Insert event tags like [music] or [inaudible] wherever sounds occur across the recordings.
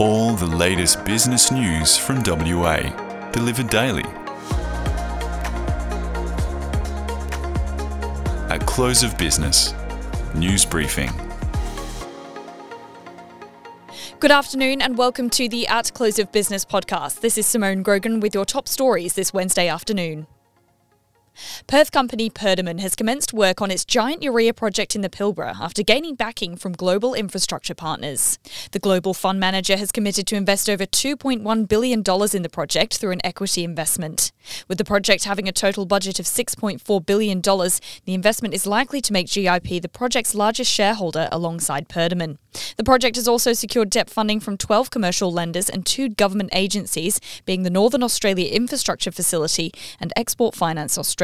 All the latest business news from WA, delivered daily. At close of business, news briefing. Good afternoon and welcome to the At Close of Business podcast. This is Simone Grogan with your top stories this Wednesday afternoon. Perth company Perdaman has commenced work on its giant urea project in the Pilbara after gaining backing from global infrastructure partners. The global fund manager has committed to invest over $2.1 billion in the project through an equity investment. With the project having a total budget of $6.4 billion, the investment is likely to make GIP the project's largest shareholder alongside Perdaman. The project has also secured debt funding from 12 commercial lenders and two government agencies, being the Northern Australia Infrastructure Facility and Export Finance Australia.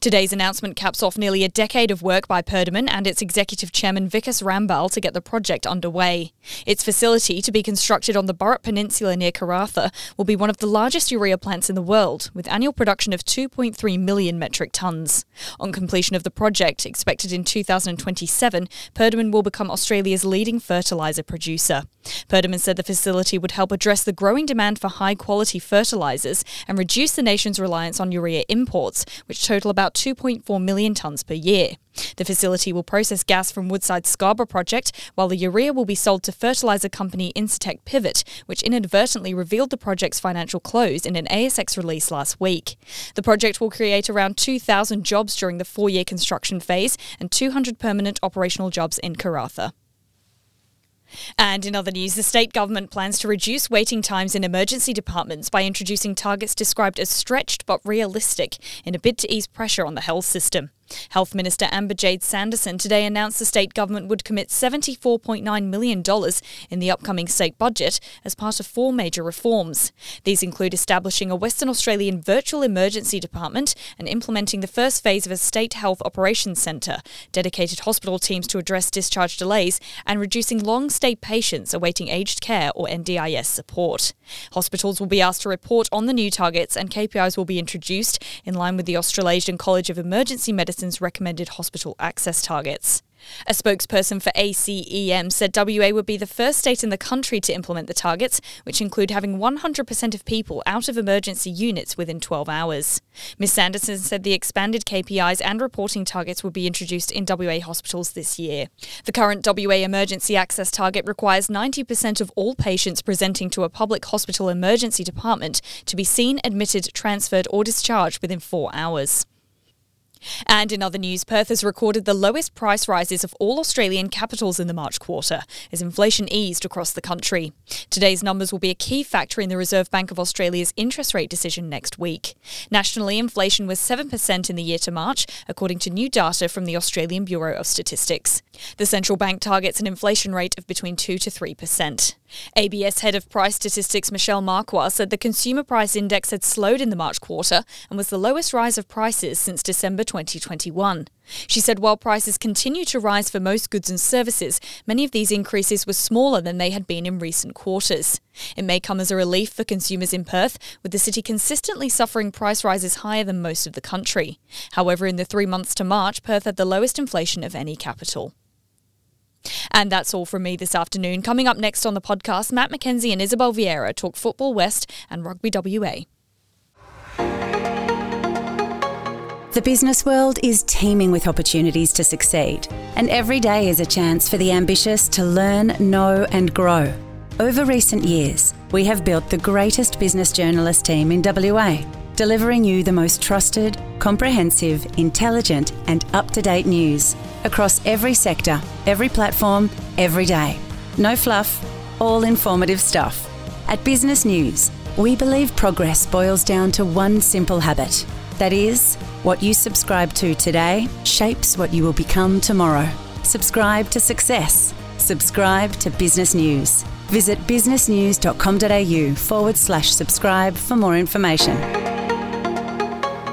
Today's announcement caps off nearly a decade of work by Perdaman and its executive chairman Vikas Rambal to get the project underway. Its facility, to be constructed on the Burrup Peninsula near Karratha, will be one of the largest urea plants in the world, with annual production of 2.3 million metric tonnes. On completion of the project, expected in 2027, Perdaman will become Australia's leading leading fertiliser producer. Perdaman said the facility would help address the growing demand for high quality fertilisers and reduce the nation's reliance on urea imports, which total about 2.4 million tonnes per year. The facility will process gas from Woodside's Scarborough project, while the urea will be sold to fertiliser company Incitec Pivot, which inadvertently revealed the project's financial close in an ASX release last week. The project will create around 2,000 jobs during the four year construction phase and 200 permanent operational jobs in Karratha. And in other news, the state government plans to reduce waiting times in emergency departments by introducing targets described as stretched but realistic in a bid to ease pressure on the health system. Health Minister Amber Jade Sanderson today announced the state government would commit $74.9 million in the upcoming state budget as part of four major reforms. These include establishing a Western Australian virtual emergency department and implementing the first phase of a state health operations centre, dedicated hospital teams to address discharge delays, and reducing long stay patients awaiting aged care or NDIS support. Hospitals will be asked to report on the new targets and KPIs will be introduced in line with the Australasian College of Emergency Medicine recommended hospital access targets. A spokesperson for ACEM said WA would be the first state in the country to implement the targets, which include having 100% of people out of emergency units within 12 hours. Ms Sanderson said the expanded KPIs and reporting targets will be introduced in WA hospitals this year. The current WA emergency access target requires 90% of all patients presenting to a public hospital emergency department to be seen, admitted, transferred, or discharged within four hours. And in other news, Perth has recorded the lowest price rises of all Australian capitals in the March quarter as inflation eased across the country. Today's numbers will be a key factor in the Reserve Bank of Australia's interest rate decision next week. Nationally, inflation was 7% in the year to March, according to new data from the Australian Bureau of Statistics. The central bank targets an inflation rate of between 2 to 3%. ABS head of price statistics Michelle Marquardt said the consumer price index had slowed in the March quarter and was the lowest rise of prices since December 2021. She said while prices continue to rise for most goods and services, many of these increases were smaller than they had been in recent quarters. It may come as a relief for consumers in Perth, with the city consistently suffering price rises higher than most of the country. However, in the three months to March, Perth had the lowest inflation of any capital. And that's all from me this afternoon. Coming up next on the podcast, Matt McKenzie and Isabel Vieira talk Football West and Rugby WA. The business world is teeming with opportunities to succeed, and every day is a chance for the ambitious to learn, know, and grow. Over recent years, we have built the greatest business journalist team in WA, delivering you the most trusted, comprehensive, intelligent, and up to date news across every sector, every platform, every day. No fluff, all informative stuff. At Business News, we believe progress boils down to one simple habit. That is, what you subscribe to today shapes what you will become tomorrow. Subscribe to success. Subscribe to Business News. Visit businessnews.com.au forward slash subscribe for more information.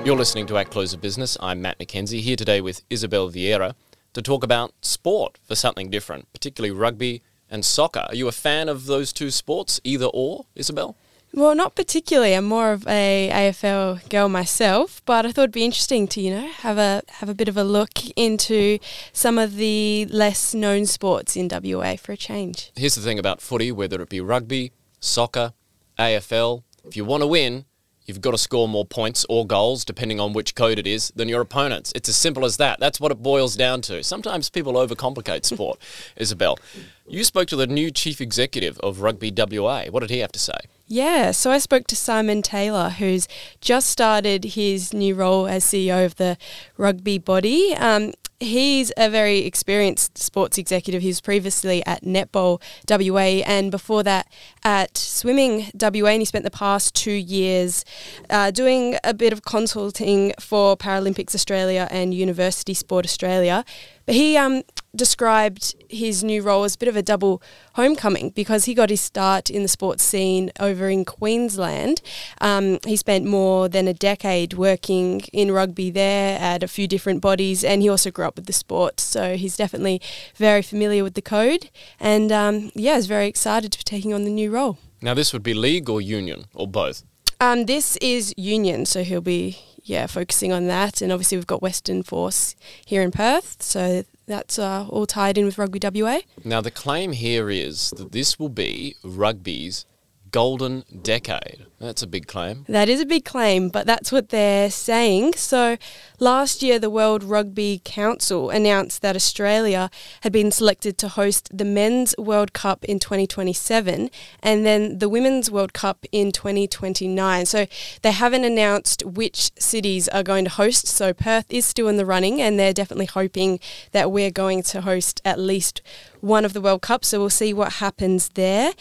You're listening to At Close of Business. I'm Matt McKenzie here today with Isabel Vieira to talk about sport for something different, particularly rugby and soccer. Are you a fan of those two sports, either or, Isabel? Well, not particularly. I'm more of a AFL girl myself, but I thought it'd be interesting to you know have a have a bit of a look into some of the less known sports in WA for a change. Here's the thing about footy: whether it be rugby, soccer, AFL, if you want to win, you've got to score more points or goals, depending on which code it is, than your opponents. It's as simple as that. That's what it boils down to. Sometimes people overcomplicate [laughs] sport. Isabel, you spoke to the new chief executive of Rugby WA. What did he have to say? Yeah, so I spoke to Simon Taylor, who's just started his new role as CEO of the rugby body. Um, he's a very experienced sports executive. He was previously at Netball WA and before that at Swimming WA. And he spent the past two years uh, doing a bit of consulting for Paralympics Australia and University Sport Australia. But he um, described his new role as a bit of a double homecoming because he got his start in the sports scene over in Queensland. Um, he spent more than a decade working in rugby there at a few different bodies, and he also grew up with the sport, so he's definitely very familiar with the code. And um, yeah, is very excited to be taking on the new role. Now, this would be league or union or both. Um, this is union, so he'll be yeah focusing on that, and obviously we've got Western Force here in Perth, so that's uh, all tied in with Rugby WA. Now, the claim here is that this will be rugby's golden decade. That's a big claim. That is a big claim, but that's what they're saying. So, last year, the World Rugby Council announced that Australia had been selected to host the Men's World Cup in 2027 and then the Women's World Cup in 2029. So, they haven't announced which cities are going to host. So, Perth is still in the running, and they're definitely hoping that we're going to host at least one of the World Cups. So, we'll see what happens there.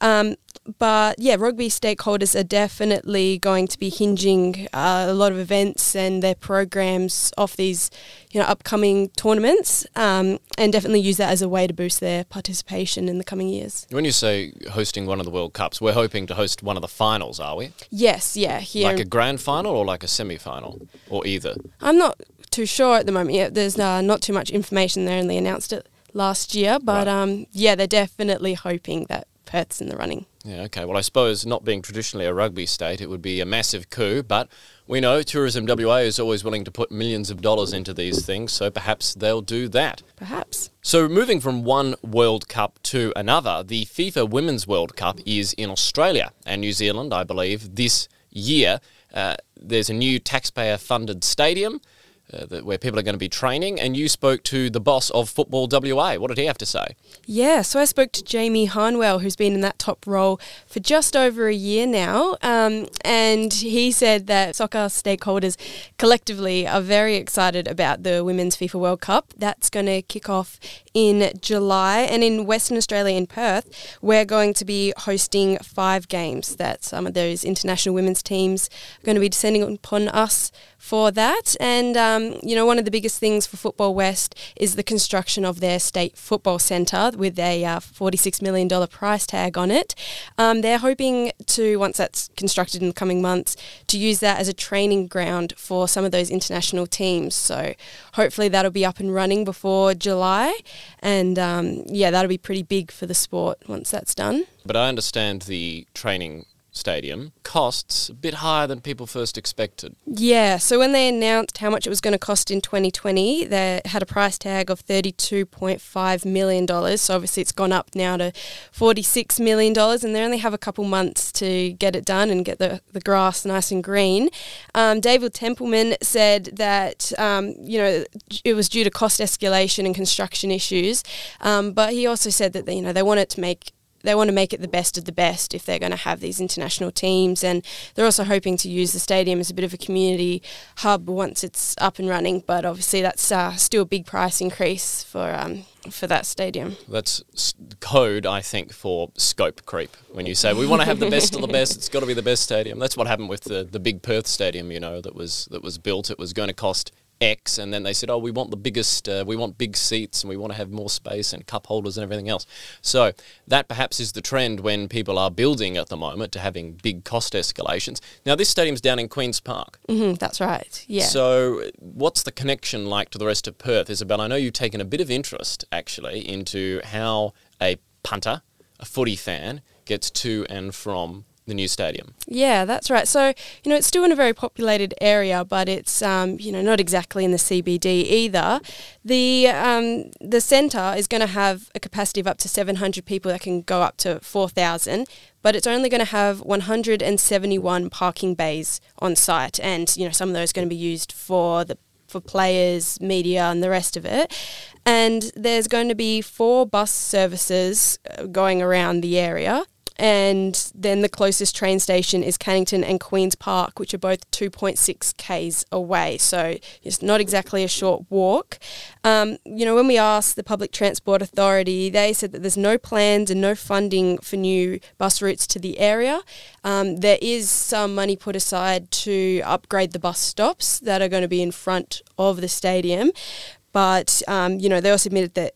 Um, but yeah, rugby stakeholders are definitely going to be hinging uh, a lot of events and their programs off these, you know, upcoming tournaments, um, and definitely use that as a way to boost their participation in the coming years. When you say hosting one of the World Cups, we're hoping to host one of the finals, are we? Yes, yeah, here. Like a grand final or like a semi final, or either? I'm not too sure at the moment. Yeah, there's uh, not too much information. They only announced it last year, but right. um, yeah, they're definitely hoping that Perth's in the running. Yeah, okay. Well, I suppose not being traditionally a rugby state, it would be a massive coup, but we know Tourism WA is always willing to put millions of dollars into these things, so perhaps they'll do that. Perhaps. So, moving from one World Cup to another, the FIFA Women's World Cup is in Australia and New Zealand, I believe, this year. Uh, there's a new taxpayer funded stadium uh, that, where people are going to be training. And you spoke to the boss of Football WA. What did he have to say? Yeah, so I spoke to Jamie Harnwell, who's been in that top role for just over a year now. Um, and he said that soccer stakeholders collectively are very excited about the Women's FIFA World Cup. That's going to kick off in July. And in Western Australia, in Perth, we're going to be hosting five games that some of those international women's teams are going to be descending upon us for that. And, um, you know, one of the biggest things for Football West is the construction of their state football centre with a uh, $46 million price tag on it. Um, they're hoping to, once that's constructed in the coming months, to use that as a training ground for some of those international teams. So hopefully that'll be up and running before July. And um, yeah, that'll be pretty big for the sport once that's done. But I understand the training stadium costs a bit higher than people first expected. Yeah, so when they announced how much it was going to cost in 2020, they had a price tag of $32.5 million. So obviously it's gone up now to $46 million, and they only have a couple months to get it done and get the, the grass nice and green. Um, David Templeman said that, um, you know, it was due to cost escalation and construction issues, um, but he also said that, you know, they wanted to make they want to make it the best of the best if they're going to have these international teams. And they're also hoping to use the stadium as a bit of a community hub once it's up and running. But obviously, that's uh, still a big price increase for um, for that stadium. That's code, I think, for scope creep. When you say we want to have the best of the best, it's got to be the best stadium. That's what happened with the, the big Perth stadium. You know, that was that was built. It was going to cost X, and then they said, "Oh, we want the biggest, uh, we want big seats, and we want to have more space and cup holders and everything else." So that perhaps is the trend when people are building at the moment to having big cost escalations. Now, this stadium's down in Queens Park. Mm-hmm, that's right. Yeah. So, what's the connection like to the rest of Perth, Isabel? I know you've taken a bit of interest actually into how a punter, a footy fan, gets to and from the new stadium. Yeah, that's right. So, you know, it's still in a very populated area, but it's, um, you know, not exactly in the CBD either. The, um, the centre is going to have a capacity of up to 700 people that can go up to 4,000, but it's only going to have 171 parking bays on site. And, you know, some of those are going to be used for the for players, media, and the rest of it. And there's going to be four bus services uh, going around the area and then the closest train station is Cannington and Queen's Park, which are both 2.6 k's away. So it's not exactly a short walk. Um, you know, when we asked the Public Transport Authority, they said that there's no plans and no funding for new bus routes to the area. Um, there is some money put aside to upgrade the bus stops that are going to be in front of the stadium. But, um, you know, they also admitted that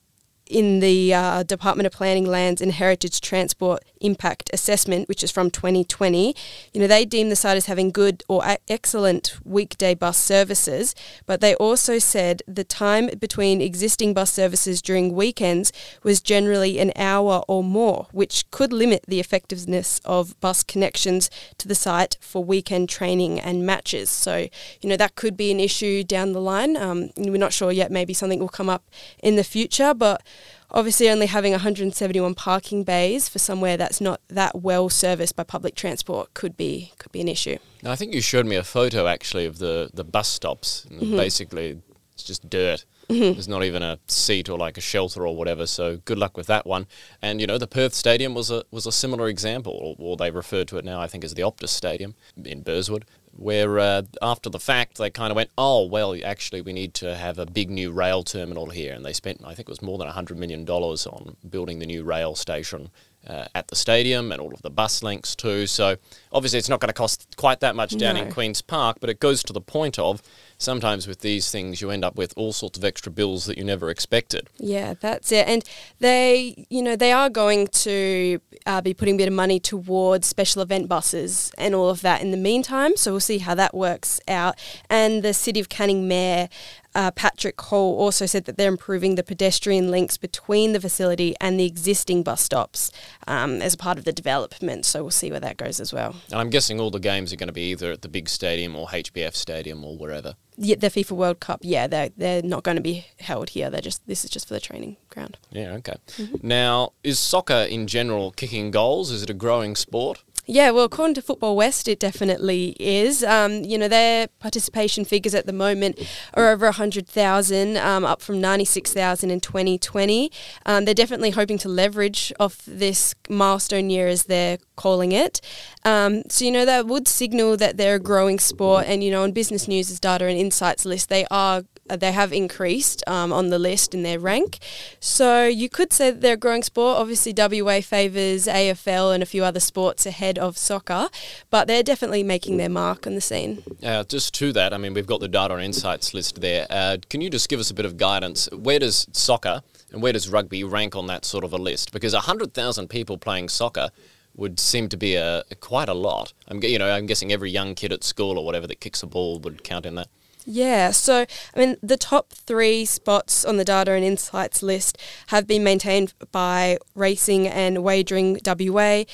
in the uh, Department of Planning, Lands and Heritage Transport Impact Assessment, which is from 2020, you know, they deem the site as having good or excellent weekday bus services, but they also said the time between existing bus services during weekends was generally an hour or more, which could limit the effectiveness of bus connections to the site for weekend training and matches. So, you know, that could be an issue down the line. Um, we're not sure yet, maybe something will come up in the future, but obviously only having 171 parking bays for somewhere that's not that well serviced by public transport could be could be an issue. Now, I think you showed me a photo actually of the, the bus stops. Mm-hmm. Basically, it's just dirt. Mm-hmm. There's not even a seat or like a shelter or whatever. So good luck with that one. And you know, the Perth Stadium was a was a similar example, or, or they refer to it now, I think, as the Optus Stadium in Burswood where uh, after the fact they kind of went, oh, well, actually, we need to have a big new rail terminal here. And they spent, I think it was more than $100 million on building the new rail station uh, at the stadium and all of the bus links too. So obviously, it's not going to cost quite that much down no. in Queen's Park, but it goes to the point of sometimes with these things you end up with all sorts of extra bills that you never expected. Yeah, that's it. And they, you know, they are going to uh, be putting a bit of money towards special event buses and all of that in the meantime. So we'll see how that works out. And the City of Canning Mayor uh, Patrick Hall also said that they're improving the pedestrian links between the facility and the existing bus stops um, as a part of the development. So we'll see where that goes as well. And I'm guessing all the games are going to be either at the big stadium or HBF Stadium or wherever. Yeah, the FIFA World Cup. Yeah, they're they're not going to be held here. They're just this is just for the training ground. Yeah. Okay. Mm-hmm. Now, is soccer in general kicking goals? Is it a growing sport? Yeah, well, according to Football West, it definitely is. Um, you know, their participation figures at the moment are over 100,000, um, up from 96,000 in 2020. Um, they're definitely hoping to leverage off this milestone year, as they're calling it. Um, so, you know, that would signal that they're a growing sport. And, you know, on Business News' data and insights list, they are they have increased um, on the list in their rank. So you could say they're a growing sport. Obviously, WA favours AFL and a few other sports ahead of soccer, but they're definitely making their mark on the scene. Uh, just to that, I mean, we've got the data and insights list there. Uh, can you just give us a bit of guidance? Where does soccer and where does rugby rank on that sort of a list? Because 100,000 people playing soccer would seem to be a, quite a lot. I'm you know I'm guessing every young kid at school or whatever that kicks a ball would count in that. Yeah, so I mean, the top three spots on the data and insights list have been maintained by Racing and Wagering WA,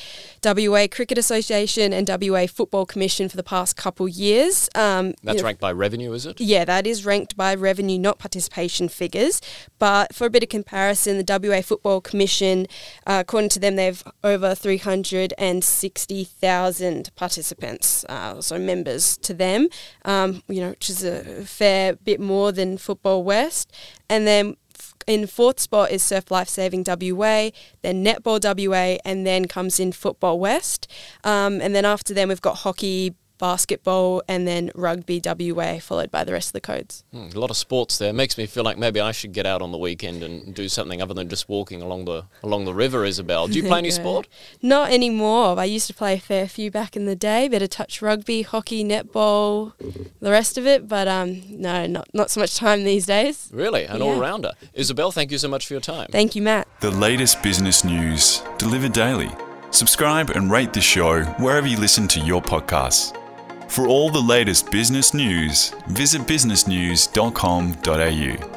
WA Cricket Association, and WA Football Commission for the past couple years. Um, That's you know, ranked by revenue, is it? Yeah, that is ranked by revenue, not participation figures. But for a bit of comparison, the WA Football Commission, uh, according to them, they have over 360,000 participants, uh, so members to them, um, you know, which is a fair bit more than Football West. And then in fourth spot is Surf Life Saving WA, then Netball WA, and then comes in Football West. Um, and then after them, we've got hockey, basketball, and then rugby WA, followed by the rest of the codes. Hmm, a lot of sports there. Makes me feel like maybe I should get out on the weekend and do something other than just walking along the along the river. Isabel, do you play any [laughs] sport? Not anymore. I used to play a fair few back in the day. Better touch rugby, hockey, netball, the rest of it. But um, no, not not so much time these days. Really, an yeah. all rounder. Isabel, thank you so much for your time. Thank you, Matt. The latest business news delivered daily. Subscribe and rate the show wherever you listen to your podcasts. For all the latest business news, visit businessnews.com.au.